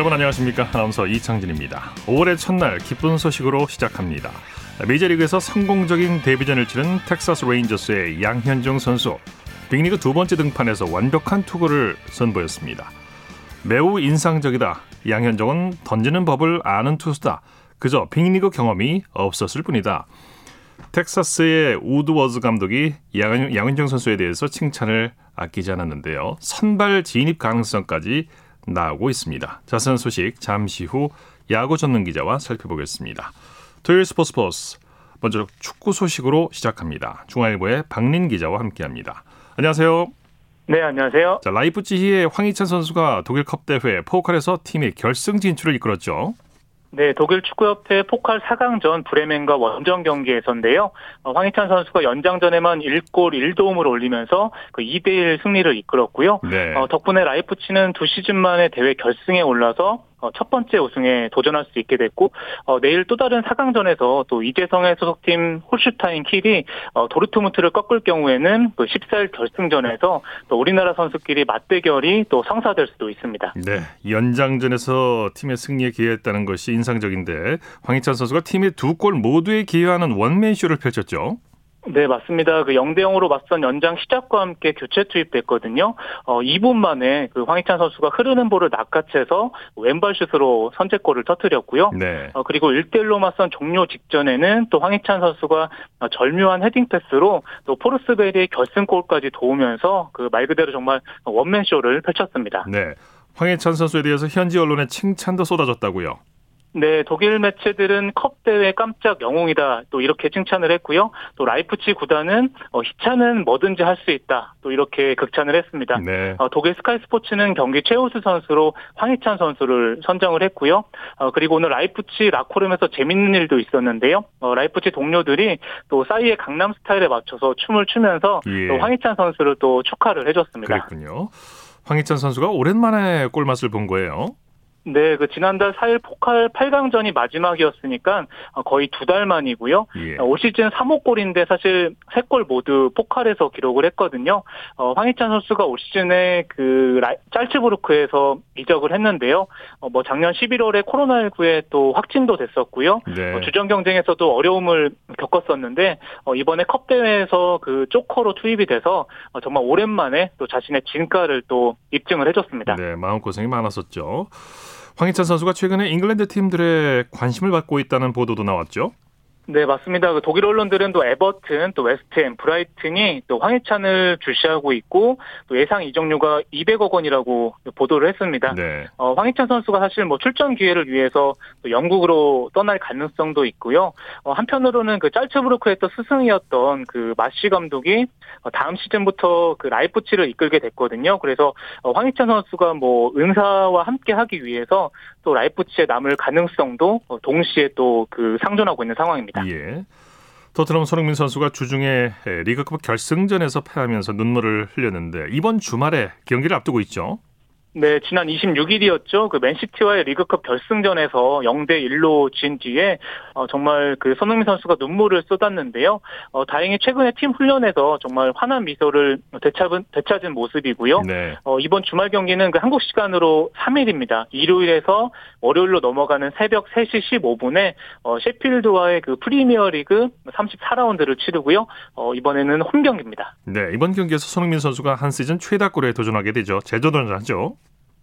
여러분 안녕하십니까? 아나운서 이창진입니다. 5월의 첫날 기쁜 소식으로 시작합니다. 메이저리그에서 성공적인 데뷔전을 치른 텍사스 레인저스의 양현종 선수 빅리그 두 번째 등판에서 완벽한 투구를 선보였습니다. 매우 인상적이다. 양현종은 던지는 법을 아는 투수다. 그저 빅리그 경험이 없었을 뿐이다. 텍사스의 우드워드 감독이 양현종 선수에 대해서 칭찬을 아끼지 않았는데요. 선발 진입 가능성까지 나오고 있습니다. 자세한 소식 잠시 후 야구 전문 기자와 살펴보겠습니다. 토요일 스포츠 포스 먼저 축구 소식으로 시작합니다. 중앙일보의 박린 기자와 함께합니다. 안녕하세요. 네, 안녕하세요. 자, 라이프치히의 황희찬 선수가 독일 컵 대회 포칼에서 팀의 결승 진출을 이끌었죠. 네, 독일 축구협회 포칼 4강전 브레멘과 원정 경기에서인데요. 어, 황희찬 선수가 연장전에만 1골 1도움을 올리면서 그 2대1 승리를 이끌었고요. 네. 어, 덕분에 라이프치히는 두 시즌 만에 대회 결승에 올라서 어, 첫 번째 우승에 도전할 수 있게 됐고 어, 내일 또 다른 4강전에서 또 이재성의 소속팀 홀슈타인 킬이 어, 도르트문트를 꺾을 경우에는 그 14일 결승전에서 또 우리나라 선수끼리 맞대결이 또 성사될 수도 있습니다. 네, 연장전에서 팀의 승리에 기여했다는 것이 인상적인데 황희찬 선수가 팀의 두 골 모두에 기여하는 원맨쇼를 펼쳤죠. 네, 맞습니다. 그 0대 0으로 맞선 연장 시작과 함께 교체 투입됐거든요. 어, 2분 만에 그 황희찬 선수가 흐르는 볼을 낚아채서 왼발 슛으로 선제골을 터뜨렸고요. 네. 어, 그리고 1대 1로 맞선 종료 직전에는 또 황희찬 선수가 절묘한 헤딩 패스로 또 포르스베리의 결승골까지 도우면서 그 말 그대로 정말 원맨 쇼를 펼쳤습니다. 네. 황희찬 선수에 대해서 현지 언론의 칭찬도 쏟아졌다고요. 네, 독일 매체들은 컵 대회 깜짝 영웅이다. 또 이렇게 칭찬을 했고요. 또 라이프치히 구단은 어, 희찬은 뭐든지 할 수 있다. 또 이렇게 극찬을 했습니다. 네. 어, 독일 스카이 스포츠는 경기 최우수 선수로 황희찬 선수를 선정을 했고요. 어, 그리고 오늘 라이프치히 라커룸에서 재밌는 일도 있었는데요. 어, 라이프치히 동료들이 또 싸이의 강남 스타일에 맞춰서 춤을 추면서 예. 또 황희찬 선수를 또 축하를 해줬습니다. 그랬군요. 황희찬 선수가 오랜만에 골맛을 본 거예요. 네, 그 지난달 4일 포칼 8강전이 마지막이었으니까 거의 두 달 만이고요. 예. 올 시즌 3호 골인데 사실 세골 모두 포칼에서 기록을 했거든요. 어, 황희찬 선수가 올 시즌에 그 짤츠부르크에서 이적을 했는데요. 어, 뭐 작년 11월에 코로나19에 또 확진도 됐었고요. 네. 어, 주전 경쟁에서도 어려움을 겪었었는데 어, 이번에 컵 대회에서 그 조커로 투입이 돼서 어, 정말 오랜만에 또 자신의 진가를 또 입증을 해줬습니다. 네, 마음 고생이 많았었죠. 황희찬 선수가 최근에 잉글랜드 팀들의 관심을 받고 있다는 보도도 나왔죠. 네, 맞습니다. 그 독일 언론들은 또 에버튼, 또 웨스트햄, 브라이튼이 또 황희찬을 주시하고 있고 또 예상 이적료가 200억 원이라고 보도를 했습니다. 네. 어, 황희찬 선수가 사실 뭐 출전 기회를 위해서 또 영국으로 떠날 가능성도 있고요. 어, 한편으로는 그 짤츠부르크의 또 스승이었던 그 마시 감독이 어, 다음 시즌부터 그 라이프치히를 이끌게 됐거든요. 그래서 어, 황희찬 선수가 뭐 은사와 함께 하기 위해서 또 라이프치히에 남을 가능성도 어, 동시에 또 그 상존하고 있는 상황입니다. 예. 토트넘 손흥민 선수가 주중에 리그컵 결승전에서 패하면서 눈물을 흘렸는데 이번 주말에 경기를 앞두고 있죠. 네, 지난 26일이었죠. 그 맨시티와의 리그컵 결승전에서 0대 1로 진 뒤에 어, 정말 그 손흥민 선수가 눈물을 쏟았는데요. 어, 다행히 최근에 팀 훈련에서 정말 환한 미소를 되찾은 되찾은 모습이고요. 네. 어, 이번 주말 경기는 그 한국 시간으로 3일입니다. 일요일에서 월요일로 넘어가는 새벽 3시 15분에 어, 셰필드와의 그 프리미어리그 34라운드를 치르고요. 어, 이번에는 홈 경기입니다. 네, 이번 경기에서 손흥민 선수가 한 시즌 최다골에 도전하게 되죠. 재도전하죠.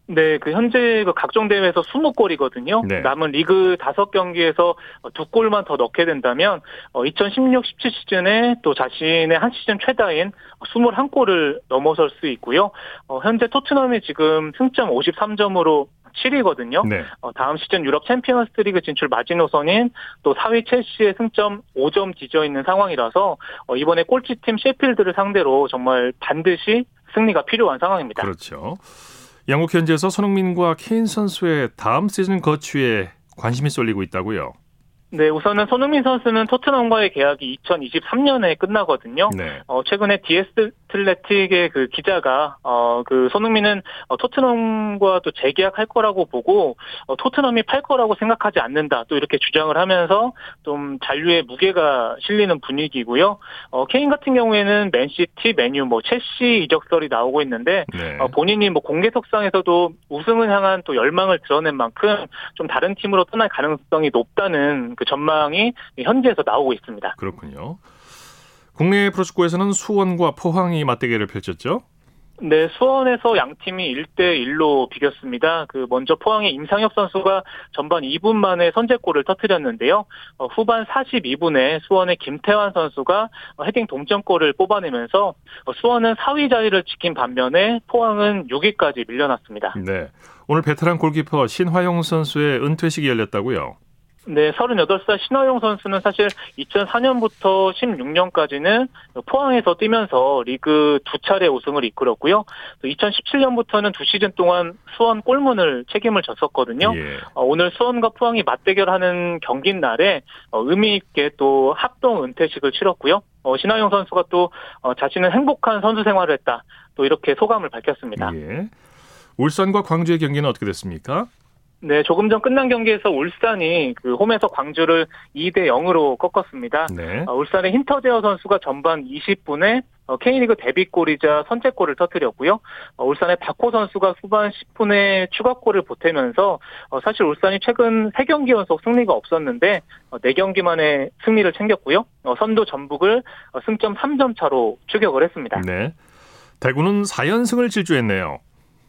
네, 그 현재 그 각종 대회에서 20골이거든요. 네. 남은 리그 5경기에서 두 골만 더 넣게 된다면 2016-17 시즌에 또 자신의 한 시즌 최다인 21골을 넘어설 수 있고요. 어, 현재 토트넘이 지금 승점 53점으로 7위거든요. 네. 어, 다음 시즌 유럽 챔피언스리그 진출 마지노선인 또 4위 첼시의 승점 5점 뒤져 있는 상황이라서 어, 이번에 꼴찌팀 셰필드를 상대로 정말 반드시 승리가 필요한 상황입니다. 그렇죠. 영국 현지에서 손흥민과 케인 선수의 다음 시즌 거취에 관심이 쏠리고 있다고요. 네, 우선은 손흥민 선수는 토트넘과의 계약이 2023년에 끝나거든요. 네. 어, 최근에 DS, 어틀레틱의 그 기자가 어 그 손흥민은 어, 토트넘과 또 재계약할 거라고 보고 어, 토트넘이 팔 거라고 생각하지 않는다 또 이렇게 주장을 하면서 좀 잔류의 무게가 실리는 분위기고요. 어 케인 같은 경우에는 맨시티, 맨유, 뭐 첼시 이적설이 나오고 있는데 네. 어, 본인이 뭐 공개석상에서도 우승을 향한 또 열망을 드러낸 만큼 좀 다른 팀으로 떠날 가능성이 높다는 그 전망이 현지에서 나오고 있습니다. 그렇군요. 국내 프로축구에서는 수원과 포항이 맞대결을 펼쳤죠. 네, 수원에서 양 팀이 1대 1로 비겼습니다. 그 먼저 포항의 임상혁 선수가 전반 2분 만에 선제골을 터뜨렸는데요. 어, 후반 42분에 수원의 김태환 선수가 헤딩 동점골을 뽑아내면서 어, 수원은 4위 자리를 지킨 반면에 포항은 6위까지 밀려났습니다. 네. 오늘 베테랑 골키퍼 신화용 선수의 은퇴식이 열렸다고요? 네, 38살 신화용 선수는 사실 2004년부터 16년까지는 포항에서 뛰면서 리그 두 차례 우승을 이끌었고요. 또 2017년부터는 두 시즌 동안 수원 골문을 책임을 졌었거든요. 예. 어, 오늘 수원과 포항이 맞대결하는 경기 날에 어, 의미 있게 또 합동 은퇴식을 치렀고요. 어, 신화용 선수가 또 어, 자신은 행복한 선수 생활을 했다. 또 이렇게 소감을 밝혔습니다. 예. 울산과 광주의 경기는 어떻게 됐습니까? 네, 조금 전 끝난 경기에서 울산이 그 홈에서 광주를 2대 0으로 꺾었습니다. 네. 어, 울산의 힌터제어 선수가 전반 20분에 어, K리그 데뷔골이자 선제골을 터뜨렸고요. 어, 울산의 박호 선수가 후반 10분에 추가골을 보태면서 어, 사실 울산이 최근 3경기 연속 승리가 없었는데 어, 4경기 만에 승리를 챙겼고요. 어, 선두 전북을 어, 승점 3점 차로 추격을 했습니다. 네. 대구는 4연승을 질주했네요.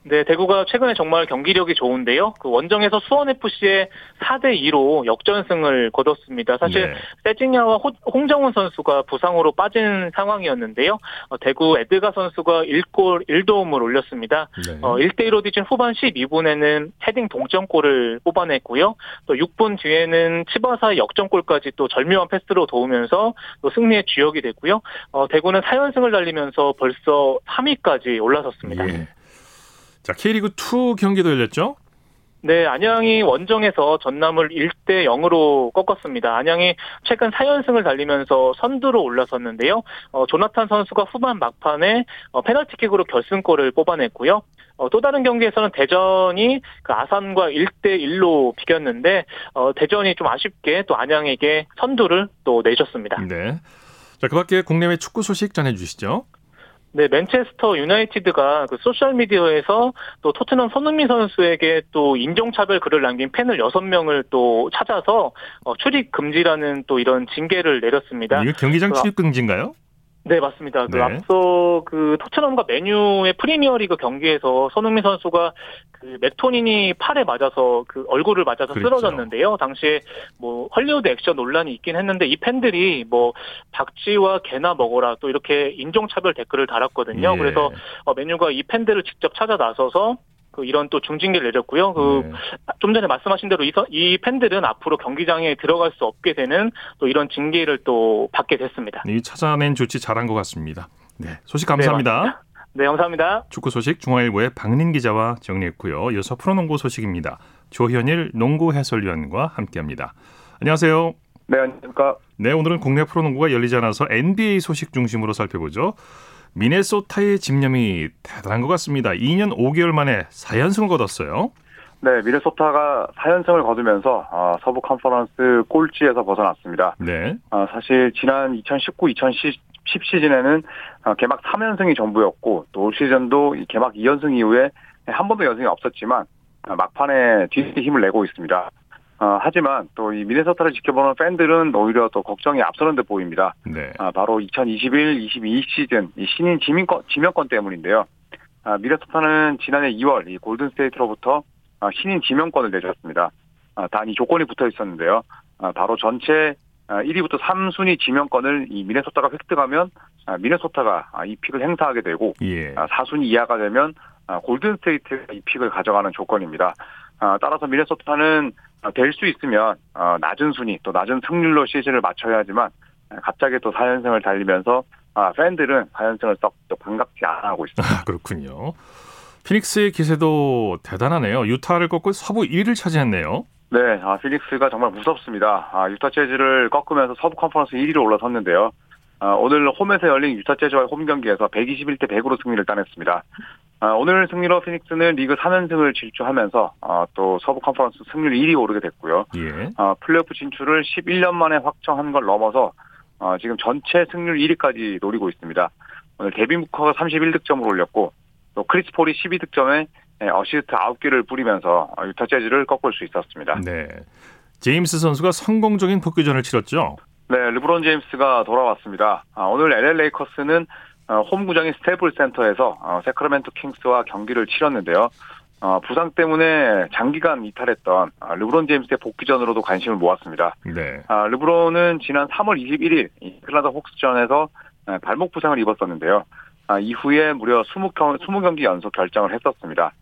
네, 대구가 최근에 정말 경기력이 좋은데요. 그 원정에서 수원 FC의 4대 2로 역전승을 거뒀습니다. 사실 네. 세징야와 홍정훈 선수가 부상으로 빠진 상황이었는데요. 어, 대구 에드가 선수가 1골 1도움을 올렸습니다. 네. 어, 1대 1로 뒤진 후반 12분에는 헤딩 동점골을 뽑아냈고요. 또 6분 뒤에는 치바사 역전골까지 또 절묘한 패스로 도우면서 또 승리의 주역이 됐고요. 어, 대구는 4연승을 달리면서 벌써 3위까지 올라섰습니다. 예. 자, K리그 2 경기도 열렸죠? 네, 안양이 원정에서 전남을 1대 0으로 꺾었습니다. 안양이 최근 4연승을 달리면서 선두로 올라섰는데요. 어, 조나탄 선수가 후반 막판에 어, 페널티킥으로 결승골을 뽑아냈고요. 어, 또 다른 경기에서는 대전이 그 아산과 1대 1로 비겼는데 어, 대전이 좀 아쉽게 또 안양에게 선두를 또 내줬습니다. 네. 자, 그밖에 국내외 축구 소식 전해 주시죠. 네, 맨체스터 유나이티드가 그 소셜미디어에서 또 토트넘 손흥민 선수에게 또 인종차별 글을 남긴 팬을 6명을 또 찾아서 어, 출입 금지라는 또 이런 징계를 내렸습니다. 이거 경기장 출입 금지인가요? 네, 맞습니다. 그 네. 앞서 그 토트넘과 메뉴의 프리미어리그 경기에서 손흥민 선수가 그 맥토닌이 팔에 맞아서 그 얼굴을 맞아서 그렇죠. 쓰러졌는데요. 당시에 뭐 헐리우드 액션 논란이 있긴 했는데 이 팬들이 뭐 박쥐와 개나 먹어라 또 이렇게 인종차별 댓글을 달았거든요. 예. 그래서 어, 메뉴가 이 팬들을 직접 찾아 나서서 그 이런 또 중징계를 내렸고요. 그좀 네. 전에 말씀하신 대로 이, 이 팬들은 앞으로 경기장에 들어갈 수 없게 되는 또 이런 징계를 또 받게 됐습니다. 이 찾아낸 조치 잘한 것 같습니다. 네, 소식 감사합니다. 네, 네 감사합니다. 축구 소식 중앙일보의 박민 기자와 정리했고요. 이어서 프로농구 소식입니다. 조현일 농구 해설위원과 함께합니다. 안녕하세요. 네, 안녕하십니까. 네, 오늘은 국내 프로농구가 열리지 않아서 NBA 소식 중심으로 살펴보죠. 미네소타의 집념이 대단한 것 같습니다. 2년 5개월 만에 4연승을 거뒀어요. 네, 미네소타가 4연승을 거두면서 어, 서부 컨퍼런스 꼴찌에서 벗어났습니다. 네. 어, 사실 지난 2019, 2010 시즌에는 어, 개막 3연승이 전부였고 또 올 시즌도 개막 2연승 이후에 한 번도 연승이 없었지만 어, 막판에 뒤 힘을 내고 있습니다. 어, 하지만 또 이 미네소타를 지켜보는 팬들은 오히려 또 걱정이 앞서는 듯 보입니다. 네. 아, 바로 2021, 22 시즌 이 신인 지명권, 지명권 때문인데요. 아, 미네소타는 지난해 2월 이 골든스테이트로부터 아, 신인 지명권을 내줬습니다. 아, 단이 조건이 붙어 있었는데요. 아, 바로 전체 1위부터 아, 3순위 지명권을 이 미네소타가 획득하면 아, 미네소타가 아, 이 픽을 행사하게 되고 예. 4순위 이하가 되면 골든스테이트가 이 픽을 가져가는 조건입니다. 따라서 미네소타는 어, 될수 있으면 어, 낮은 순위 또 낮은 승률로 시즌을 마쳐야 하지만 갑자기 또 4연승을 달리면서 아, 팬들은 4연승을 썩 반갑지 않아 하고 있습니다. 아, 그렇군요. 피닉스의 기세도 대단하네요. 유타를 꺾고 서부 1위를 차지했네요. 네, 아, 피닉스가 정말 무섭습니다. 아, 유타 재즈를 꺾으면서 서부 컨퍼런스 1위로 올라섰는데요. 어, 오늘 홈에서 열린 유타 재즈와의 홈 경기에서 121대 100으로 승리를 따냈습니다. 어, 오늘 승리로 피닉스는 리그 3연승을 질주하면서 어, 또 서부 컨퍼런스 승률 1위 오르게 됐고요. 예. 어, 플레이오프 진출을 11년 만에 확정한 걸 넘어서 어, 지금 전체 승률 1위까지 노리고 있습니다. 오늘 데빈 부커가 31득점을 올렸고 또 크리스 폴이 12득점에 어시스트 9개를 뿌리면서 유타 재즈를 꺾을 수 있었습니다. 네. 제임스 선수가 성공적인 복귀전을 치렀죠. 네, 르브론 제임스가 돌아왔습니다. 아, 오늘 LA 레이커스는 어, 홈구장인 스테이플스 센터에서 어, 새크라멘토 킹스와 경기를 치렀는데요. 어, 부상 때문에 장기간 이탈했던 아, 르브론 제임스의 복귀전으로도 관심을 모았습니다. 네. 아, 르브론은 지난 3월 21일 애틀랜타 호크스전에서 발목 부상을 입었었는데요. 이후에 무려 20, 20경기 연속 결장을 했었습니다.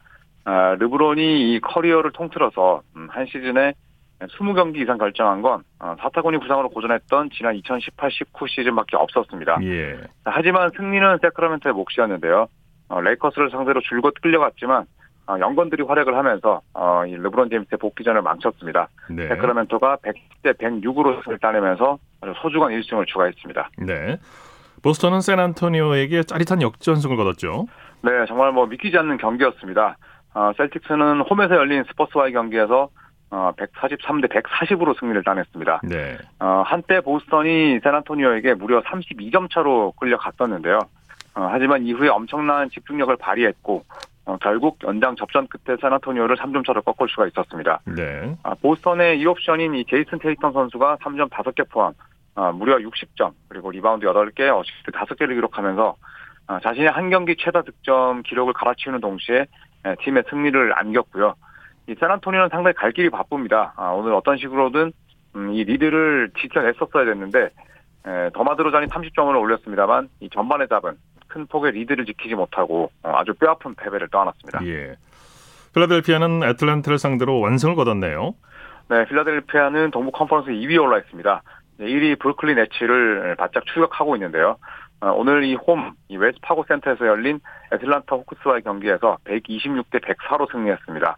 르브론이 이 커리어를 통틀어서 음, 한 시즌에 20경기 이상 결장한 건 어, 사타구니 부상으로 고전했던 지난 2018-19 시즌밖에 없었습니다. 예. 하지만 승리는 세크라멘토의 몫이었는데요. 어, 레이커스를 상대로 줄곧 끌려갔지만 어, 영건들이 활약을 하면서 이 르브론 제임스의 복귀전을 망쳤습니다. 네. 세크라멘토가 100대 106으로 승을 따내면서 아주 소중한 1승을 추가했습니다. 네. 보스턴은 샌안토니오에게 짜릿한 역전승을 거뒀죠. 네, 정말 뭐 믿기지 않는 경기였습니다. 셀틱스는 홈에서 열린 스포츠와의 경기에서 어, 143대 140으로 승리를 따냈습니다. 네. 어, 한때 보스턴이 샌안토니오에게 무려 32점 차로 끌려갔었는데요. 어, 하지만 이후에 엄청난 집중력을 발휘했고 어, 결국 연장 접전 끝에 샌안토니오를 3점 차로 꺾을 수가 있었습니다. 네. 아, 보스턴의 2옵션인 이 제이슨 테이텀 선수가 3점 5개 포함 어, 무려 60점 그리고 리바운드 8개 어시스트 5개를 기록하면서 어, 자신의 한 경기 최다 득점 기록을 갈아치우는 동시에 에, 팀의 승리를 안겼고요. 이 샌안토니오는 상당히 갈 길이 바쁩니다. 아, 오늘 어떤 식으로든 음, 이 리드를 지켜냈었어야 됐는데 에, 더마 드로잔이 30점을 올렸습니다만 이 전반에 잡은 큰 폭의 리드를 지키지 못하고 어, 아주 뼈아픈 패배를 떠안았습니다. 예. 필라델피아는 애틀랜타를 상대로 완승을 거뒀네요. 네, 필라델피아는 동부 컨퍼런스 2위에 올라 있습니다. 1위 브루클린 네츠를 바짝 추격하고 있는데요. 어, 오늘 이 홈, 이 웰스 파고 센터에서 열린 애틀란타 호크스와의 경기에서 126대 104로 승리했습니다.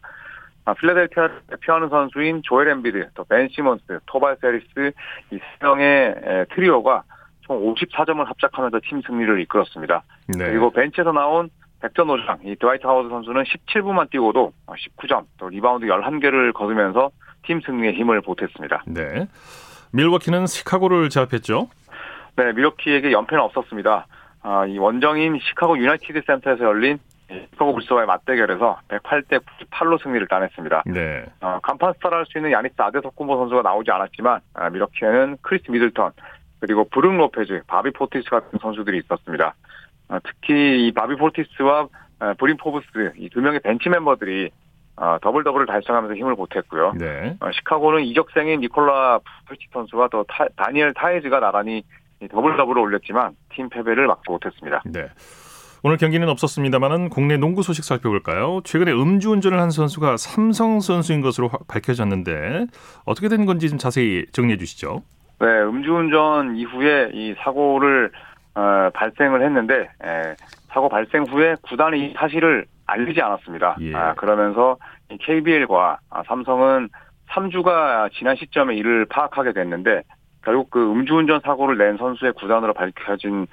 아, 필라델피아를 대표하는 선수인 조엘 엠비드, 또 벤 시몬스, 토바이어스 해리스 이 세 명의 트리오가 총 54점을 합작하면서 팀 승리를 이끌었습니다. 네. 그리고 벤치에서 나온 백전노장, 이 드와이트 하워드 선수는 17분만 뛰고도 19점, 또 리바운드 11개를 거두면서 팀 승리에 힘을 보탰습니다. 네. 밀워키는 시카고를 제압했죠? 네, 밀워키에게 연패는 없었습니다. 아, 이 원정인 시카고 유나이티드 센터에서 열린 시카고 불스와의 맞대결에서 108대 98로 승리를 따냈습니다. 네. 어, 간판 스타라 할 수 있는 야니스 아데토쿤보 선수가 나오지 않았지만 아, 밀워키에는 크리스 미들턴 그리고 브룩 로페즈, 바비 포티스 같은 선수들이 있었습니다. 아, 특히 이 바비 포티스와 아, 브린 포브스 이 두 명의 벤치 멤버들이 어, 더블 더블을 달성하면서 힘을 보탰고요. 네. 어, 시카고는 이적생인 니콜라 부치 선수와 또 타, 다니엘 타이즈가 나란히 더블 더블을 올렸지만 팀 패배를 막지 못했습니다. 네. 오늘 경기는 없었습니다만은 국내 농구 소식 살펴볼까요? 최근에 음주운전을 한 선수가 삼성 선수인 것으로 밝혀졌는데 어떻게 된 건지 좀 자세히 정리해 주시죠. 네, 음주운전 이후에 이 사고를 어, 발생을 했는데 에, 사고 발생 후에 구단이 이 사실을 알리지 않았습니다. 예. 아, 그러면서 KBL과 아, 삼성은 3주가 지난 시점에 이를 파악하게 됐는데 결국 그 음주운전 사고를 낸 선수의 구단으로 밝혀진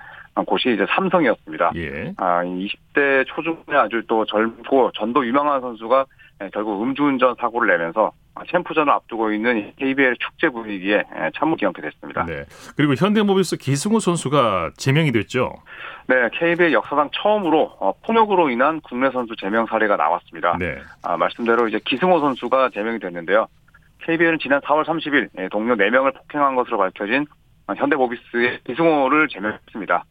곳이 이제 삼성이었습니다. 예. 아, 20대 초중에 아주 또 젊고 전도 유명한 선수가 예, 결국 음주운전 사고를 내면서 챔프전을 앞두고 있는 KBL 축제 분위기에 예, 참무 기염게 됐습니다. 네. 그리고 현대모비스 기승호 선수가 제명이 됐죠. 네, KBL 역사상 처음으로 어, 폭력으로 인한 국내 선수 제명 사례가 나왔습니다. 네. 아, 말씀대로 이제 기승호 선수가 제명이 됐는데요. KBL은 지난 4월 30일 예, 동료 4명을 폭행한 것으로 밝혀진 현대모비스의 기승호를 제명했습니다.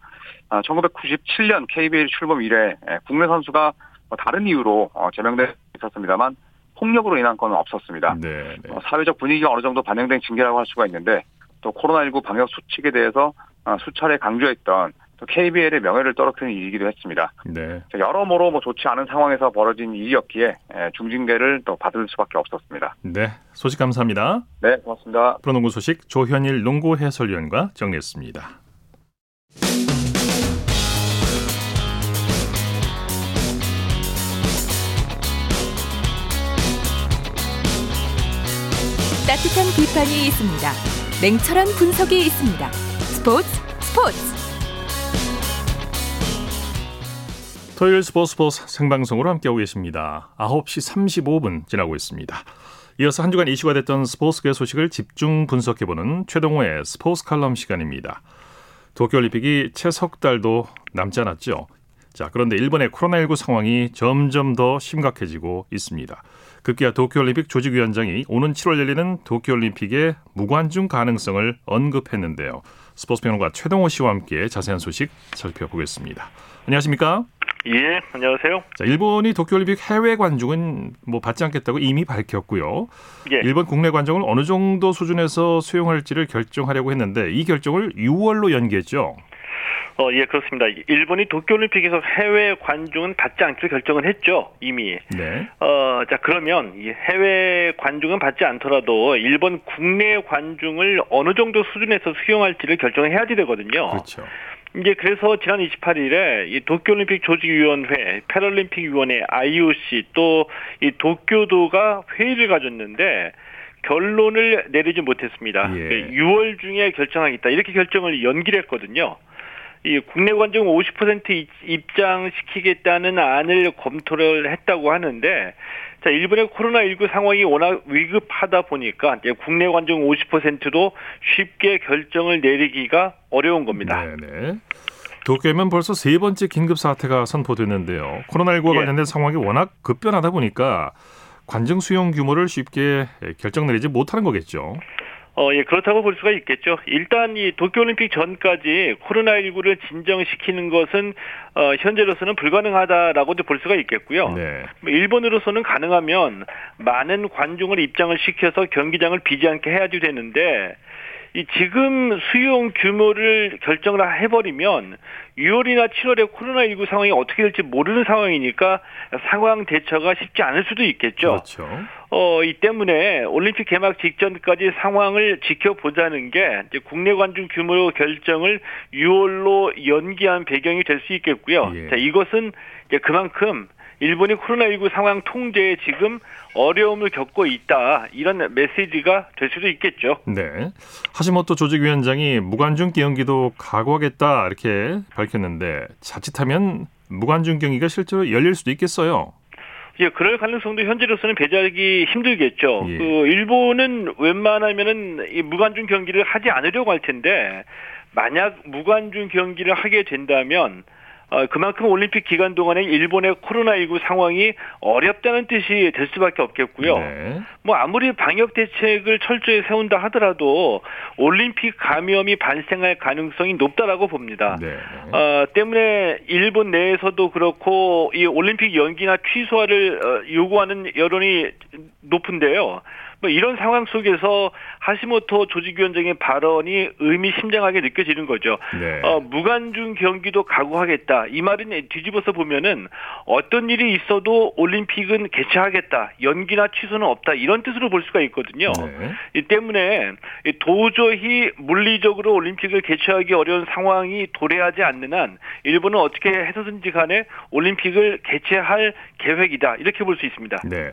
1997년 KBL 출범 이래 국내 선수가 뭐 다른 이유로 어, 제명돼 있었습니다만 폭력으로 인한 건은 없었습니다. 네, 네. 어, 사회적 분위기가 어느 정도 반영된 징계라고 할 수가 있는데 또 코로나19 방역 수칙에 대해서 어, 수차례 강조했던 또 KBL의 명예를 떨어뜨리는 일이기도 했습니다. 네. 여러모로 뭐 좋지 않은 상황에서 벌어진 일이었기에 중징계를 또 받을 수밖에 없었습니다. 네, 소식 감사합니다. 네, 고맙습니다. 프로농구 소식 조현일 농구 해설위원과 정리했습니다. 따뜻한 비판이 있습니다. 냉철한 분석이 있습니다. 스포츠 스포츠 토요일 스포츠 스포츠 생방송으로 함께하고 계십니다. 9시 35분 지나고 있습니다. 이어서 한 주간 이슈가 됐던 스포츠계 소식을 집중 분석해보는 최동호의 스포츠 칼럼 시간입니다. 도쿄올림픽이 채 석 달도 남지 않았죠. 자, 그런데 일본의 코로나19 상황이 점점 더 심각해지고 있습니다. 급기야 도쿄올림픽 조직위원장이 오는 7월 열리는 도쿄올림픽의 무관중 가능성을 언급했는데요. 스포츠 평론가 최동호 씨와 함께 자세한 소식 살펴보겠습니다. 안녕하십니까? 예, 안녕하세요. 자, 일본이 도쿄올림픽 해외 관중은 뭐 받지 않겠다고 이미 밝혔고요. 예. 일본 국내 관중을 어느 정도 수준에서 수용할지를 결정하려고 했는데 이 결정을 6월로 연기했죠. 어, 예, 그렇습니다. 일본이 도쿄올림픽에서 해외 관중은 받지 않기로 결정을 했죠, 이미. 네. 어, 자, 그러면 이 해외 관중은 받지 않더라도 일본 국내 관중을 어느 정도 수준에서 수용할지를 결정해야 되거든요. 그렇죠. 이제 그래서 지난 28일에 이 도쿄올림픽 조직위원회, 패럴림픽위원회, IOC 또 이 도쿄도가 회의를 가졌는데 결론을 내리지 못했습니다. 예. 6월 중에 결정하겠다 이렇게 결정을 연기를 했거든요. 이 국내 관중 50% 입장시키겠다는 안을 검토를 했다고 하는데 자, 일본의 코로나19 상황이 워낙 위급하다 보니까 국내 관중 50%도 쉽게 결정을 내리기가 어려운 겁니다. 네네. 도쿄에는 벌써 세 번째 긴급 사태가 선포됐는데요. 코로나19와 예. 관련된 상황이 워낙 급변하다 보니까 관중 수용 규모를 쉽게 결정 내리지 못하는 거겠죠. 어, 예, 그렇다고 볼 수가 있겠죠. 일단 이 도쿄올림픽 전까지 코로나19를 진정시키는 것은 어, 현재로서는 불가능하다라고도 볼 수가 있겠고요. 네. 뭐 일본으로서는 가능하면 많은 관중을 입장을 시켜서 경기장을 비지 않게 해야지 되는데 이 지금 수용 규모를 결정을 해버리면 6월이나 7월에 코로나19 상황이 어떻게 될지 모르는 상황이니까 상황 대처가 쉽지 않을 수도 있겠죠. 그렇죠. 어, 이 때문에 올림픽 개막 직전까지 상황을 지켜보자는 게 이제 국내 관중 규모 결정을 6월로 연기한 배경이 될 수 있겠고요. 예. 자, 이것은 이제 그만큼 일본이 코로나19 상황 통제에 지금 어려움을 겪고 있다. 이런 메시지가 될 수도 있겠죠. 네. 하시모토 조직위원장이 무관중 경기도 각오하겠다 이렇게 밝혔는데 자칫하면 무관중 경기가 실제로 열릴 수도 있겠어요. 예, 그럴 가능성도 현재로서는 배제하기 힘들겠죠. 예. 그 일본은 웬만하면은 이 무관중 경기를 하지 않으려고 할 텐데 만약 무관중 경기를 하게 된다면 어, 그만큼 올림픽 기간 동안에 일본의 코로나19 상황이 어렵다는 뜻이 될 수밖에 없겠고요. 네. 뭐 아무리 방역 대책을 철저히 세운다 하더라도 올림픽 감염이 발생할 가능성이 높다라고 봅니다. 네. 어, 때문에 일본 내에서도 그렇고 이 올림픽 연기나 취소를 어, 요구하는 여론이 높은데요. 뭐 이런 상황 속에서 하시모토 조직위원장의 발언이 의미심장하게 느껴지는 거죠. 네. 어, 무관중 경기도 각오하겠다. 이 말은 뒤집어서 보면은 어떤 일이 있어도 올림픽은 개최하겠다. 연기나 취소는 없다. 이런 뜻으로 볼 수가 있거든요. 네. 이 때문에 도저히 물리적으로 올림픽을 개최하기 어려운 상황이 도래하지 않는 한 일본은 어떻게 해서든지 간에 올림픽을 개최할 계획이다. 이렇게 볼 수 있습니다. 네.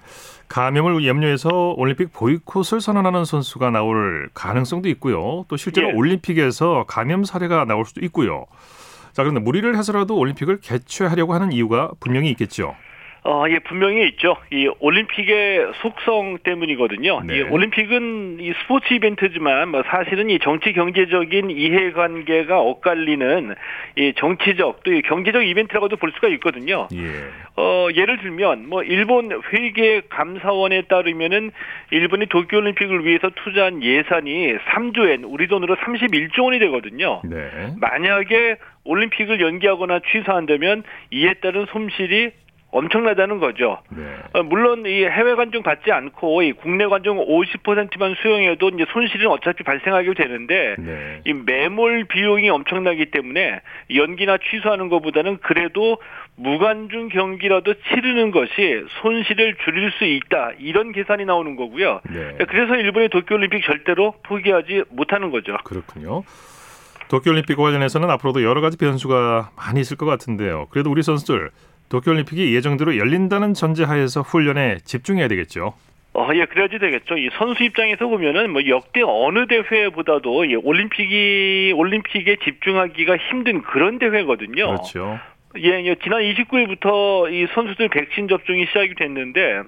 감염을 염려해서 올림픽 보이콧을 선언하는 선수가 나올 가능성도 있고요. 또 실제로 예. 올림픽에서 감염 사례가 나올 수도 있고요. 자, 그런데 무리를 해서라도 올림픽을 개최하려고 하는 이유가 분명히 있겠죠. 어, 예, 분명히 있죠. 이 올림픽의 속성 때문이거든요. 네. 이 올림픽은 이 스포츠 이벤트지만 뭐 사실은 이 정치 경제적인 이해관계가 엇갈리는 이 정치적 또 이 경제적 이벤트라고도 볼 수가 있거든요. 예. 어, 예를 들면 뭐 일본 회계 감사원에 따르면은 일본이 도쿄 올림픽을 위해서 투자한 예산이 3조 엔 우리 돈으로 31조 원이 되거든요. 네. 만약에 올림픽을 연기하거나 취소한다면 이에 따른 손실이 엄청나다는 거죠. 네. 어, 물론 이 해외 관중 받지 않고 이 국내 관중 50%만 수용해도 이제 손실은 어차피 발생하게 되는데 네. 이 매몰 비용이 엄청나기 때문에 연기나 취소하는 것보다는 그래도 무관중 경기라도 치르는 것이 손실을 줄일 수 있다 이런 계산이 나오는 거고요. 네. 그래서 일본의 도쿄올림픽 절대로 포기하지 못하는 거죠. 그렇군요. 도쿄올림픽 관련해서는 앞으로도 여러 가지 변수가 많이 있을 것 같은데요. 그래도 우리 선수들 도쿄올림픽이 예정대로 열린다는 전제하에서 훈련에 집중해야 되겠죠. 어, 예, 그래야지 되겠죠. 이 선수 입장에서 보면은 뭐 역대 어느 대회보다도 이 올림픽이 올림픽에 집중하기가 힘든 그런 대회거든요. 그렇죠. 예, 예 지난 29일부터 이 선수들 백신 접종이 시작이 됐는데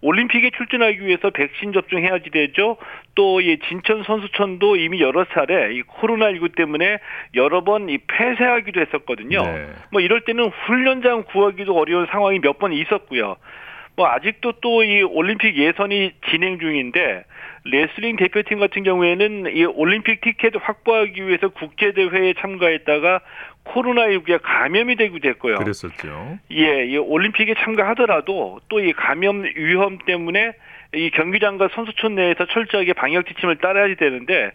올림픽에 출전하기 위해서 백신 접종해야지 되죠. 또 이 진천 선수촌도 이미 여러 차례 이 코로나19 때문에 여러 번 이 폐쇄하기도 했었거든요. 네. 뭐 이럴 때는 훈련장 구하기도 어려운 상황이 몇 번 있었고요. 뭐 아직도 또 이 올림픽 예선이 진행 중인데 레슬링 대표팀 같은 경우에는 이 올림픽 티켓 확보하기 위해서 국제 대회에 참가했다가 코로나19에 감염이 되고 됐고요. 그랬었죠. 예, 이 올림픽에 참가하더라도 또 이 감염 위험 때문에 이 경기장과 선수촌 내에서 철저하게 방역 지침을 따라야 되는데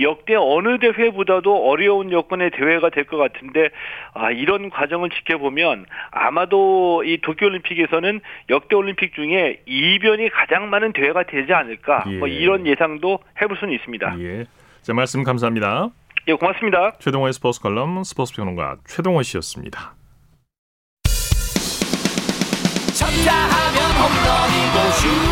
역대 어느 대회보다도 어려운 여건의 대회가 될 것 같은데 아 이런 과정을 지켜보면 아마도 이 도쿄올림픽에서는 역대 올림픽 중에 이변이 가장 많은 대회가 되지 않을까 뭐 예. 뭐 이런 예상도 해볼 수는 있습니다. 예. 자 말씀 감사합니다. 예, 고맙습니다. 최동호의 스포츠 칼럼 스포츠 평론가 최동호 씨였습니다. 쳤다 하면 홈런이고 슛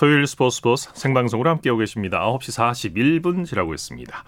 토요일 스포츠 스포츠 생방송으로 함께하고 계십니다. 9시 41분 지나고 있습니다.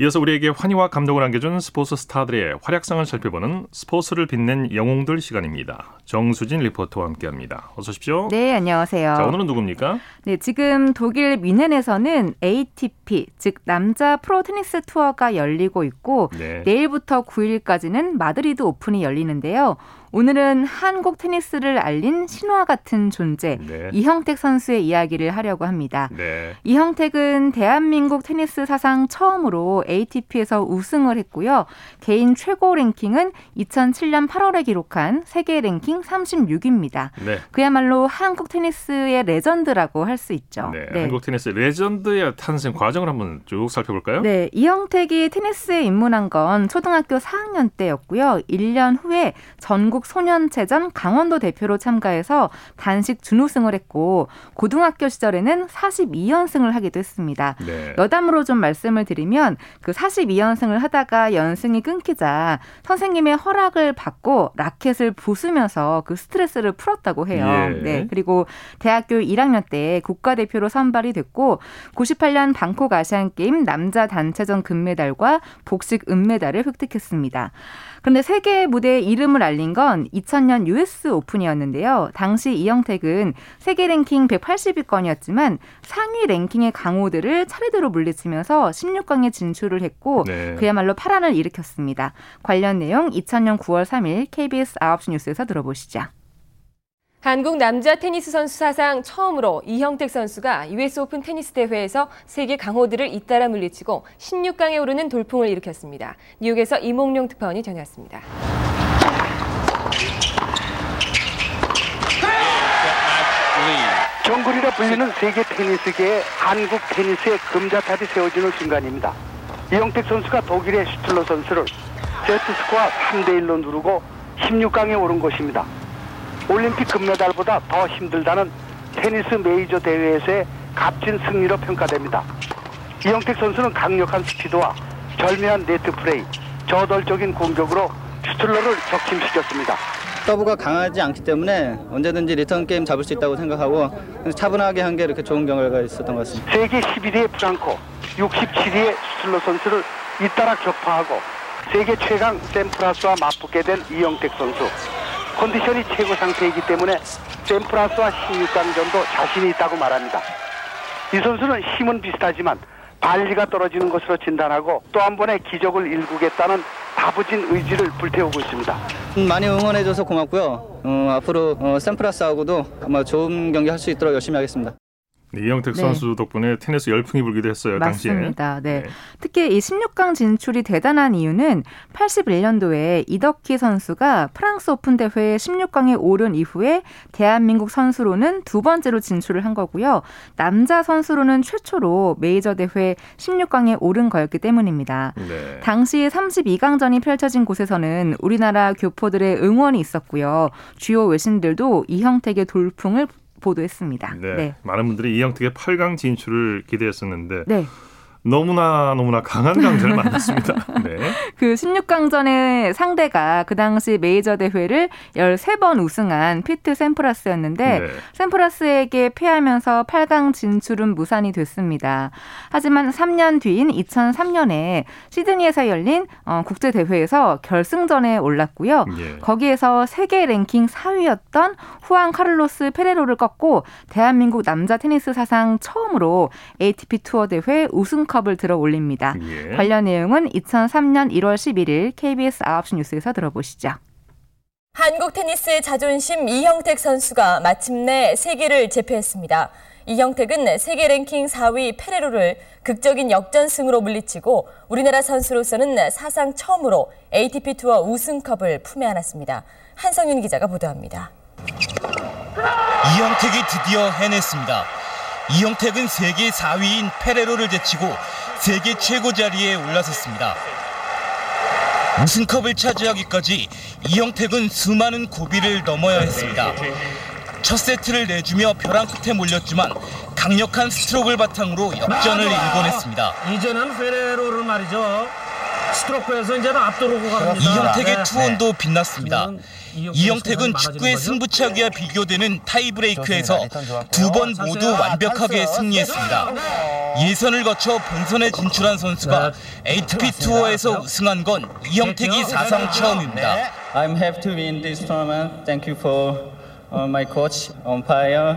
이어서 우리에게 환희와 감동을 안겨준 스포츠 스타들의 활약상을 살펴보는 스포츠를 빛낸 영웅들 시간입니다. 정수진 리포터와 함께합니다. 어서 오십시오. 네, 안녕하세요. 자, 오늘은 누굽니까? 네, 지금 독일 뮌헨에서는 ATP, 즉 남자 프로 테니스 투어가 열리고 있고 네. 내일부터 9일까지는 마드리드 오픈이 열리는데요. 오늘은 한국 테니스를 알린 신화 같은 존재 네. 이형택 선수의 이야기를 하려고 합니다. 네. 이형택은 대한민국 테니스 사상 처음으로 ATP에서 우승을 했고요. 개인 최고 랭킹은 2007년 8월에 기록한 세계 랭킹 36위입니다. 네. 그야말로 한국 테니스의 레전드라고 할 수 있죠. 네, 네. 한국 테니스 레전드의 탄생 과정을 한번 쭉 살펴볼까요? 네, 이형택이 테니스에 입문한 건 초등학교 4학년 때였고요. 1년 후에 전국 전국 소년체전 강원도 대표로 참가해서 단식 준우승을 했고 고등학교 시절에는 42연승을 하기도 했습니다. 네. 여담으로 좀 말씀을 드리면 그 42연승을 하다가 연승이 끊기자 선생님의 허락을 받고 라켓을 부수면서 그 스트레스를 풀었다고 해요. 예. 네. 그리고 대학교 1학년 때 국가대표로 선발이 됐고 98년 방콕 아시안 게임 남자 단체전 금메달과 복식 은메달을 획득했습니다. 그런데 세계 무대에 이름을 알린 건 2000년 US 오픈이었는데요. 당시 이영택은 세계 랭킹 180위권이었지만 상위 랭킹의 강호들을 차례대로 물리치면서 16강에 진출을 했고 네. 그야말로 파란을 일으켰습니다. 관련 내용 2000년 9월 3일 KBS 9시 뉴스에서 들어보시죠. 한국 남자 테니스 선수 사상 처음으로 이형택 선수가 US 오픈 테니스 대회에서 세계 강호들을 잇따라 물리치고 16강에 오르는 돌풍을 일으켰습니다. 뉴욕에서 이몽룡 특파원이 전해왔습니다. 정글이라 불리는 세계 테니스계에 한국 테니스의 금자탑이 세워지는 순간입니다. 이형택 선수가 독일의 슈틀러 선수를 세트 스코어 3대1로 누르고 16강에 오른 것입니다. 올림픽 금메달보다 더 힘들다는 테니스 메이저 대회에서의 값진 승리로 평가됩니다. 이형택 선수는 강력한 스피드와 절묘한 네트 플레이, 저돌적인 공격으로 슈틀러를 격침시켰습니다. 서브가 강하지 않기 때문에 언제든지 리턴 게임 잡을 수 있다고 생각하고 차분하게 한 게 이렇게 좋은 결과가 있었던 것 같습니다. 세계 11위의 프랑코, 67위의 슈틀러 선수를 잇따라 격파하고 세계 최강 샘프라스와 맞붙게 된 이영택 선수. 컨디션이 최고 상태이기 때문에 샘프라스와 16강전도 자신이 있다고 말합니다. 이 선수는 힘은 비슷하지만 발리가 떨어지는 것으로 진단하고 또 한 번의 기적을 일구겠다는 다부진 의지를 불태우고 있습니다. 많이 응원해줘서 고맙고요. 어, 앞으로 어, 샘프라스하고도 아마 좋은 경기 할 수 있도록 열심히 하겠습니다. 네, 이영택 네. 선수 덕분에 테니스 열풍이 불기도 했어요. 맞습니다. 네. 네. 특히 이 16강 진출이 대단한 이유는 81년도에 이덕희 선수가 프랑스 오픈 대회 16강에 오른 이후에 대한민국 선수로는 두 번째로 진출을 한 거고요. 남자 선수로는 최초로 메이저 대회 16강에 오른 거였기 때문입니다. 네. 당시 32강전이 펼쳐진 곳에서는 우리나라 교포들의 응원이 있었고요. 주요 외신들도 이형택의 돌풍을 보도했습니다. 네. 네. 많은 분들이 이영택의 8강 진출을 기대했었는데 네. 너무나 너무나 강한 강자를 만났습니다. 네. 그 16강전의 상대가 그 당시 메이저 대회를 13번 우승한 피트 샘프라스였는데 네. 샘프라스에게 패하면서 8강 진출은 무산이 됐습니다. 하지만 3년 뒤인 2003년에 시드니에서 열린 어, 국제 대회에서 결승전에 올랐고요. 예. 거기에서 세계 랭킹 4위였던 후안 카를로스 페레로를 꺾고 대한민국 남자 테니스 사상 처음으로 ATP 투어 대회 우승 컵을 들어 올립니다. 예. 관련 내용은 2003년 1월 11일 KBS 9시 뉴스에서 들어보시죠. 한국 테니스의 자존심 이형택 선수가 마침내 세계를 제패했습니다. 이형택은 세계 랭킹 4위 페레로를 극적인 역전승으로 물리치고 우리나라 선수로서는 사상 처음으로 ATP 투어 우승컵을 품에 안았습니다. 한성윤 기자가 보도합니다. 이형택이 드디어 해냈습니다. 이영택은 세계 4위인 페레로를 제치고 세계 최고 자리에 올라섰습니다. 우승컵을 차지하기까지 이영택은 수많은 고비를 넘어야 했습니다. 첫 세트를 내주며 벼랑 끝에 몰렸지만 강력한 스트로크를 바탕으로 역전을 일궈냈습니다. 이제는 페레로를 말이죠. 스트로크에서 이제는 앞도로고 갑니다. 이형택의 네. 투혼도 빛났습니다. 이영택은 축구의 승부차기와 비교되는 타이브레이크에서 두 번 모두 완벽하게 승리했습니다. 예선을 거쳐 본선에 진출한 선수가 ATP 투어에서 우승한 건 이영택이 사상 처음입니다. I'm happy to win this tournament. Thank you for my coach, umpire.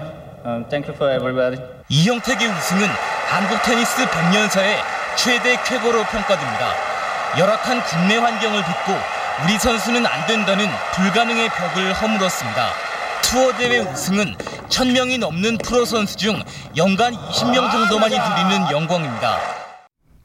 Thank you for everybody. 이영택의 우승은 한국 테니스 100년사의 최대 쾌거로 평가됩니다. 열악한 국내 환경을 딛고 우리 선수는 안 된다는 불가능의 벽을 허물었습니다. 투어 대회 우승은 1000명이 넘는 프로 선수 중 연간 20명 정도만이 누리는 영광입니다.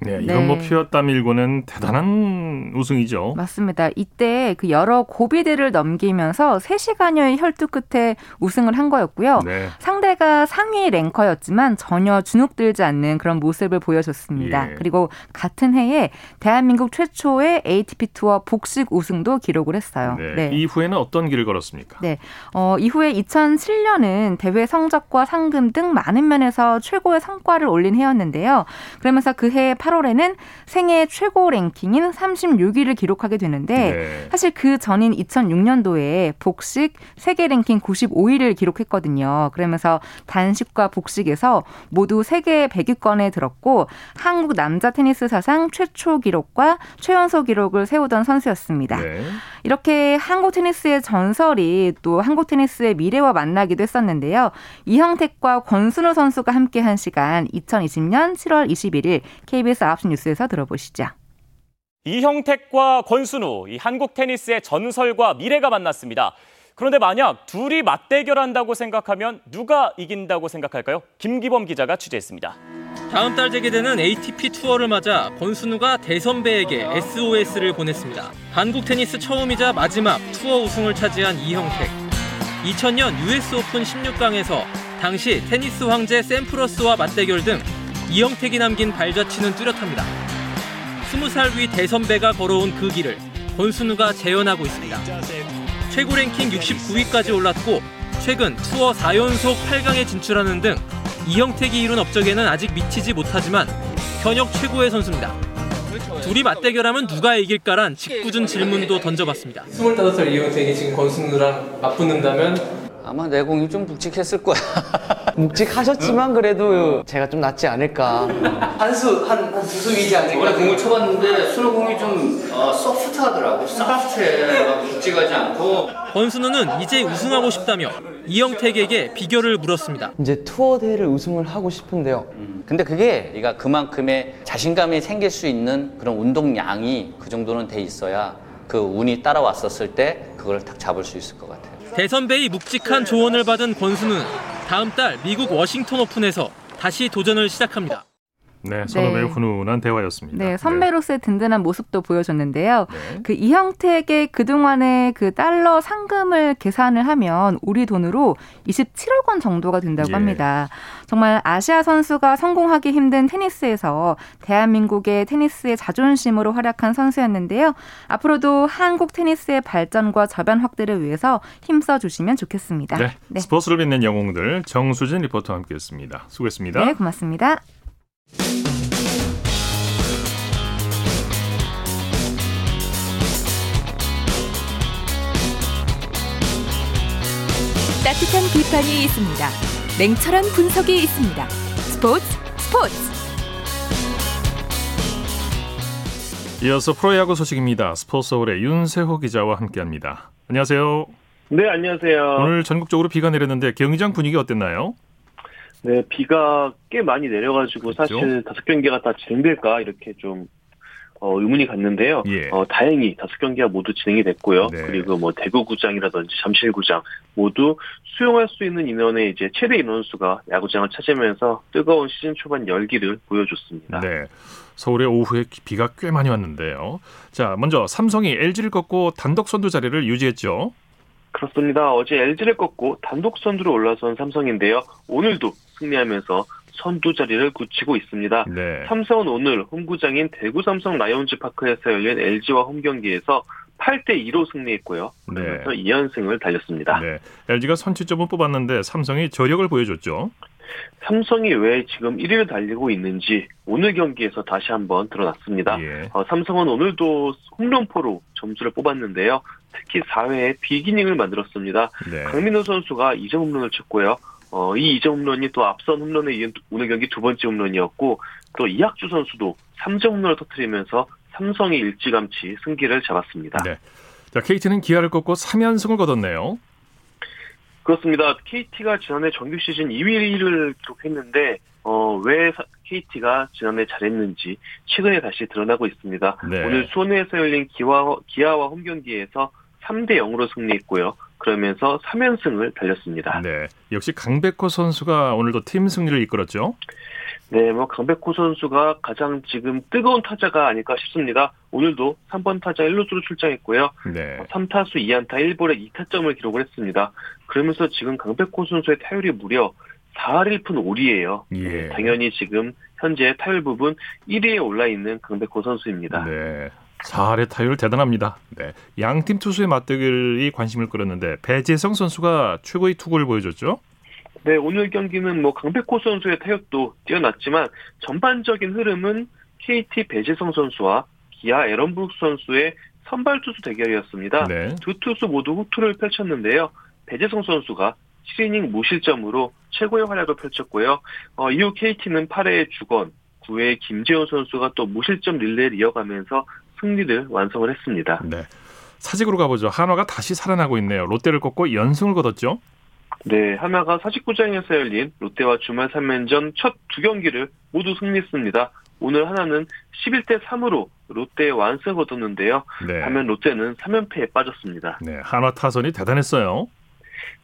네, 이건 뭐 네. 뭐 피었다 밀고는 대단한 우승이죠. 맞습니다. 이때 그 여러 고비들을 넘기면서 3시간여의 혈투 끝에 우승을 한 거였고요. 네. 상대가 상위 랭커였지만 전혀 주눅들지 않는 그런 모습을 보여줬습니다. 예. 그리고 같은 해에 대한민국 최초의 ATP 투어 복식 우승도 기록을 했어요. 네. 네. 이후에는 어떤 길을 걸었습니까? 네. 어, 이후에 2007년은 대회 성적과 상금 등 많은 면에서 최고의 성과를 올린 해였는데요. 그러면서 그해 8 월에는 생애 최고 랭킹인 36위를 기록하게 되는데 네. 사실 그 전인 2006년도에 복식 세계 랭킹 95위를 기록했거든요. 그러면서 단식과 복식에서 모두 세계 100위권에 들었고 한국 남자 테니스 사상 최초 기록과 최연소 기록을 세우던 선수였습니다. 네. 이렇게 한국 테니스의 전설이 또 한국 테니스의 미래와 만나기도 했었는데요. 이형택과 권순우 선수가 함께한 시간 2020년 7월 21일 KBS KBS 9시 뉴스에서 들어보시죠. 이형택과 권순우, 이 한국 테니스의 전설과 미래가 만났습니다. 그런데 만약 둘이 맞대결한다고 생각하면 누가 이긴다고 생각할까요? 김기범 기자가 취재했습니다. 다음 달 재개되는 ATP 투어를 맞아 권순우가 대선배에게 SOS를 보냈습니다. 한국 테니스 처음이자 마지막 투어 우승을 차지한 이형택. 2000년 US 오픈 16강에서 당시 테니스 황제 샘프러스와 맞대결 등 이형택이 남긴 발자취는 뚜렷합니다. 20살 위 대선배가 걸어온 그 길을 권순우가 재현하고 있습니다. 최고 랭킹 69위까지 올랐고 최근 투어 4연속 8강에 진출하는 등 이영택이 이룬 업적에는 아직 미치지 못하지만 현역 최고의 선수입니다. 둘이 맞대결하면 누가 이길까란 직구준 질문도 던져봤습니다. 25살 이영택이 지금 권순우랑 맞붙는다면 아마 내공이 좀 묵직했을 거야. 묵직하셨지만 그래도 제가 좀 낫지 않을까. 한수 한 두수이지 않을까. 원래 공을 쳐봤는데 수로공이 좀 어, 소프트하더라고. 소프트해. 묵직하지 않고. 권순우는 이제 우승하고 싶다며 이영택에게 비결을 물었습니다. 이제 투어 대회를 우승을 하고 싶은데요. 음, 근데 그게 네가 그만큼의 자신감이 생길 수 있는 그런 운동량이 그 정도는 돼 있어야 그 운이 따라왔었을 때 그걸 딱 잡을 수 있을 것 같아요. 대선배의 묵직한 조언을 받은 권순우는 다음 달 미국 워싱턴 오픈에서 다시 도전을 시작합니다. 네, 서로 네. 매우 훈훈한 대화였습니다. 네, 선배로서의 네. 든든한 모습도 보여줬는데요. 네. 그 이형택의 그동안의 그 달러 상금을 계산을 하면 우리 돈으로 27억 원 정도가 된다고 예. 합니다. 정말 아시아 선수가 성공하기 힘든 테니스에서 대한민국의 테니스의 자존심으로 활약한 선수였는데요. 앞으로도 한국 테니스의 발전과 저변 확대를 위해서 힘써 주시면 좋겠습니다. 네, 네. 스포츠를 빛낸 영웅들 정수진 리포터와 함께했습니다. 수고했습니다. 네, 고맙습니다. 따뜻한 비판이 있습니다. 냉철한 분석이 있습니다. 스포츠 스포츠. 이어서 프로야구 소식입니다. 스포츠 서울의 윤세호 기자와 함께합니다. 안녕하세요. 네, 안녕하세요. 오늘 전국적으로 비가 내렸는데 경기장 분위기 어땠나요? 네, 비가 꽤 많이 내려가지고 그렇죠? 사실 다섯 경기가 다 진행될까 이렇게 좀 어, 의문이 갔는데요. 예. 어, 다행히 다섯 경기가 모두 진행이 됐고요. 네. 그리고 뭐 대구구장이라든지 잠실구장 모두 수용할 수 있는 인원의 이제 최대 인원수가 야구장을 차지하면서 뜨거운 시즌 초반 열기를 보여줬습니다. 네. 서울의 오후에 비가 꽤 많이 왔는데요. 자, 먼저 삼성이 LG를 꺾고 단독 선두 자리를 유지했죠. 그렇습니다. 어제 LG를 꺾고 단독 선두로 올라선 삼성인데요. 오늘도 승리하면서 선두 자리를 굳히고 있습니다. 네. 삼성은 오늘 홈구장인 대구 삼성 라이온즈 파크에서 열린 LG와 홈 경기에서 8대 2로 승리했고요. 그러면서 네. 2연승을 달렸습니다. 네. LG가 선취점을 뽑았는데 삼성이 저력을 보여줬죠. 삼성이 왜 지금 1위를 달리고 있는지 오늘 경기에서 다시 한번 드러났습니다. 예. 어, 삼성은 오늘도 홈런포로 점수를 뽑았는데요. 특히 4회에 비기닝을 만들었습니다. 네. 강민호 선수가 2점 홈런을 쳤고요. 어, 이 2점 홈런이 또 앞선 홈런에 이은 오늘 경기 두 번째 홈런이었고 또 이학주 선수도 3점 홈런을 터뜨리면서 삼성이 일찌감치 승기를 잡았습니다. 네. 자, KT는 기아를 꺾고 3연승을 거뒀네요. 그렇습니다. KT가 지난해 정규 시즌 2위를 기록했는데 어, 왜 KT가 지난해 잘했는지 최근에 다시 드러나고 있습니다. 네. 오늘 수원에서 열린 기와, 기아와 홈 경기에서 3대 0으로 승리했고요. 그러면서 3연승을 달렸습니다. 네. 역시 강백호 선수가 오늘도 팀 승리를 이끌었죠. 네, 뭐 강백호 선수가 가장 지금 뜨거운 타자가 아닐까 싶습니다. 오늘도 3번 타자 1루수로 출장했고요. 네. 3타수 2안타 1볼에 2타점을 기록을 했습니다. 그러면서 지금 강백호 선수의 타율이 무려 4할 1푼 5리예요. 예. 당연히 지금 현재 타율 부분 1위에 올라 있는 강백호 선수입니다. 네. 4할의 타율 대단합니다. 네. 양팀 투수의 맞대결이 관심을 끌었는데 배재성 선수가 최고의 투구를 보여줬죠. 네, 오늘 경기는 뭐 강백호 선수의 타격도 뛰어났지만 전반적인 흐름은 KT 배재성 선수와 기아 에런브룩 선수의 선발 투수 대결이었습니다. 네. 두 투수 모두 후투를 펼쳤는데요. 배재성 선수가 7이닝 무실점으로 최고의 활약을 펼쳤고요. 어, 이후 KT는 8회에 주건, 9회에 김재호 선수가 또 무실점 릴레이를 이어가면서 승리를 완성을 했습니다. 네. 사직으로 가보죠. 한화가 다시 살아나고 있네요. 롯데를 꺾고 연승을 거뒀죠. 네, 한화가 사직구장에서 열린 롯데와 주말 3연전 첫 두 경기를 모두 승리했습니다. 오늘 하나는 11대 3으로 롯데의 완승을 거뒀는데요. 네. 반면 롯데는 3연패에 빠졌습니다. 네, 한화 타선이 대단했어요.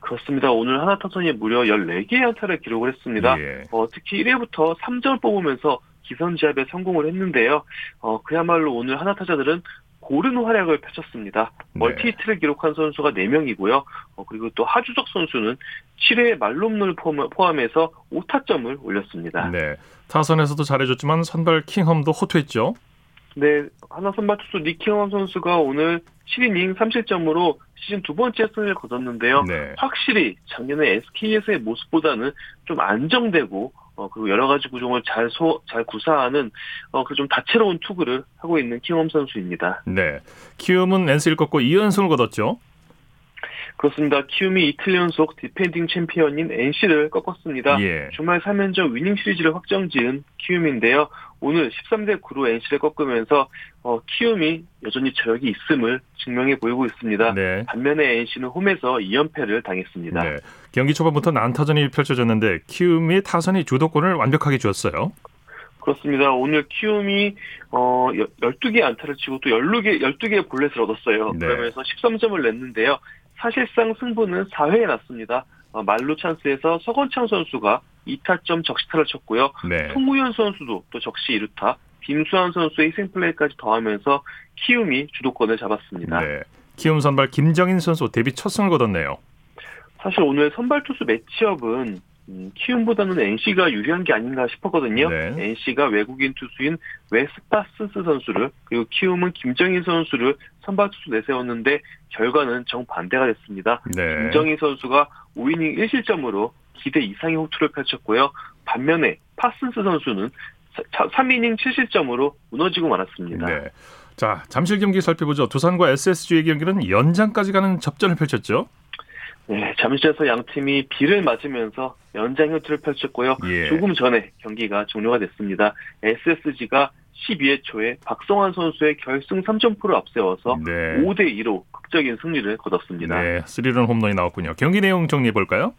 그렇습니다. 오늘 하나 타선이 무려 14개의 안타를 기록을 했습니다. 예. 어, 특히 1회부터 3점을 뽑으면서 기선제압에 성공을 했는데요. 어, 그야말로 오늘 하나 타자들은 고른 활약을 펼쳤습니다. 네. 멀티히트를 기록한 선수가 4명이고요. 어, 그리고 또 하주석 선수는 7회 말롬을 포함해서 5타점을 올렸습니다. 네. 타선에서도 잘해줬지만 선발 킹홈도 호투했죠. 네. 하나 선발 투수 니킹홈 선수가 오늘 7이닝 3실점으로 시즌 두 번째 승리를 거뒀는데요. 네. 확실히 작년에 SK에서의 모습보다는 좀 안정되고 어, 그리고 여러 가지 구종을 잘 소, 잘 구사하는, 어, 그 좀 다채로운 투구를 하고 있는 키움 선수입니다. 네. 키움은 NC를 꺾고 2연승을 거뒀죠? 그렇습니다. 키움이 이틀 연속 디펜딩 챔피언인 NC를 꺾었습니다. 예. 주말 3연전 위닝 시리즈를 확정 지은 키움인데요. 오늘 13대 9로 NC를 꺾으면서 어, 키움이 여전히 저력이 있음을 증명해 보이고 있습니다. 네. 반면에 NC는 홈에서 2연패를 당했습니다. 네. 경기 초반부터 난타전이 펼쳐졌는데 키움이 타선이 주도권을 완벽하게 쥐었어요. 그렇습니다. 오늘 키움이 어 12개 안타를 치고 또 12개 12개의 볼넷을 얻었어요. 네. 그러면서 13점을 냈는데요. 사실상 승부는 4회에 났습니다. 어, 말루 찬스에서 서건창 선수가 2타점 적시타를 쳤고요. 네. 송우현 선수도 또 적시 2루타, 김수환 선수의 희생 플레이까지 더하면서 키움이 주도권을 잡았습니다. 네. 키움 선발 김정인 선수 데뷔 첫 승을 거뒀네요. 사실 오늘 선발 투수 매치업은 음, 키움보다는 NC가 유리한 게 아닌가 싶었거든요. 네. NC가 외국인 투수인 웨스 파슨스 선수를 그리고 키움은 김정인 선수를 선발 투수 내세웠는데 결과는 정반대가 됐습니다. 네. 김정인 선수가 5이닝 1실점으로 기대 이상의 호투를 펼쳤고요. 반면에 파슨스 선수는 3이닝 7실점으로 무너지고 말았습니다. 네. 자, 잠실 경기 살펴보죠. 두산과 SSG의 경기는 연장까지 가는 접전을 펼쳤죠. 네, 잠실에서 양 팀이 비를 맞으면서 연장 효투를 펼쳤고요. 예. 조금 전에 경기가 종료가 됐습니다. SSG가 12회 초에 박성환 선수의 결승 3점포를 앞세워서 네. 5대 2로 극적인 승리를 거뒀습니다. 네, 3런 홈런이 나왔군요. 경기 내용 정리해 볼까요?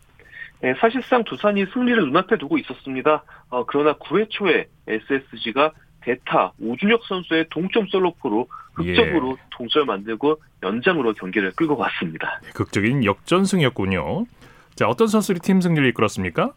네, 사실상 두산이 승리를 눈앞에 두고 있었습니다. 어, 그러나 9회 초에 SSG가 대타 오준혁 선수의 동점 솔로포로 극적으로 예. 동점을 만들고 연장으로 경기를 끌고 갔습니다. 네, 극적인 역전승이었군요. 자, 어떤 선수들이 팀 승리를 이끌었습니까?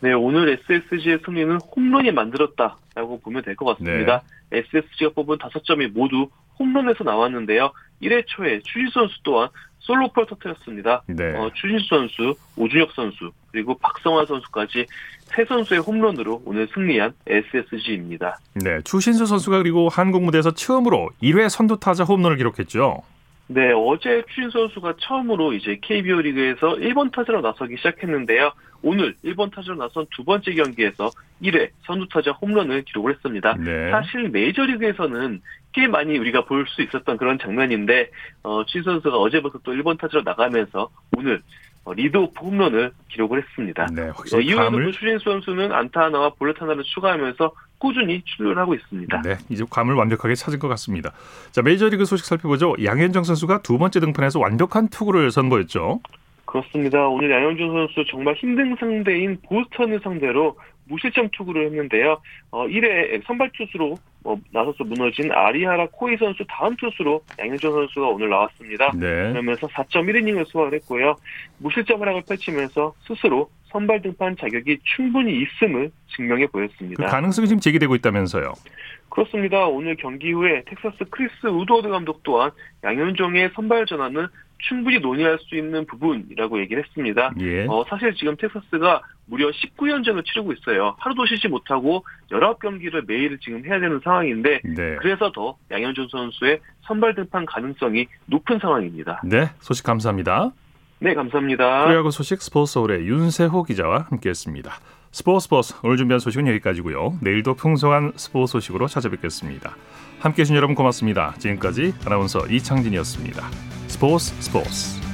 네, 오늘 SSG의 승리는 홈런이 만들었다라고 보면 될 것 같습니다. 네. SSG가 뽑은 5점이 모두 홈런에서 나왔는데요. 1회 초에 추진 선수 또한 솔로폴 터트렸습니다. 네. 어, 추진수 선수, 오준혁 선수, 그리고 박성환 선수까지 세 선수의 홈런으로 오늘 승리한 SSG입니다. 네, 추신수 선수가 그리고 한국 무대에서 처음으로 1회 선두 타자 홈런을 기록했죠. 네, 어제 추신수 선수가 처음으로 이제 KBO 리그에서 1번 타자로 나서기 시작했는데요. 오늘 1번 타자로 나선 두 번째 경기에서 1회 선두 타자 홈런을 기록을 했습니다. 네. 사실 메이저리그에서는 꽤 많이 우리가 볼 수 있었던 그런 장면인데 어, 추신수 선수가 어제부터 또 1번 타자로 나가면서 오늘 어, 리드오프 홈런을 기록을 했습니다. 네, 어, 이후에도. 추신수 선수는 안타 하나와 볼넷 하나를 추가하면서 꾸준히 출루를 하고 있습니다. 네, 이제 감을 완벽하게 찾은 것 같습니다. 자, 메이저리그 소식 살펴보죠. 양현종 선수가 두 번째 등판에서 완벽한 투구를 선보였죠. 그렇습니다. 오늘 양현종 선수 정말 힘든 상대인 보스턴을 상대로 무실점 투구를 했는데요. 어, 1회 선발 투수로 어, 나서서 무너진 아리하라 코헤이 선수 다음 투수로 양현종 선수가 오늘 나왔습니다. 네. 그러면서 4.1이닝을 소화를 했고요. 무실점 활약을 펼치면서 스스로 선발 등판 자격이 충분히 있음을 증명해 보였습니다. 그 가능성이 지금 제기되고 있다면서요? 그렇습니다. 오늘 경기 후에 텍사스 크리스 우드워드 감독 또한 양현종의 선발 전환은 충분히 논의할 수 있는 부분이라고 얘기를 했습니다. 예. 어, 사실 지금 텍사스가 무려 19연전을 치르고 있어요. 하루도 쉬지 못하고 19경기를 매일 지금 해야 되는 상황인데 네. 그래서 더 양현종 선수의 선발 등판 가능성이 높은 상황입니다. 네, 소식 감사합니다. 네, 감사합니다. 프로야구 소식 스포츠 서울의 윤세호 기자와 함께했습니다. 스포츠 스포츠 오늘 준비한 소식은 여기까지고요. 내일도 풍성한 스포츠 소식으로 찾아뵙겠습니다. 함께해 주신 여러분 고맙습니다. 지금까지 아나운서 이창진이었습니다. 스포츠 스포츠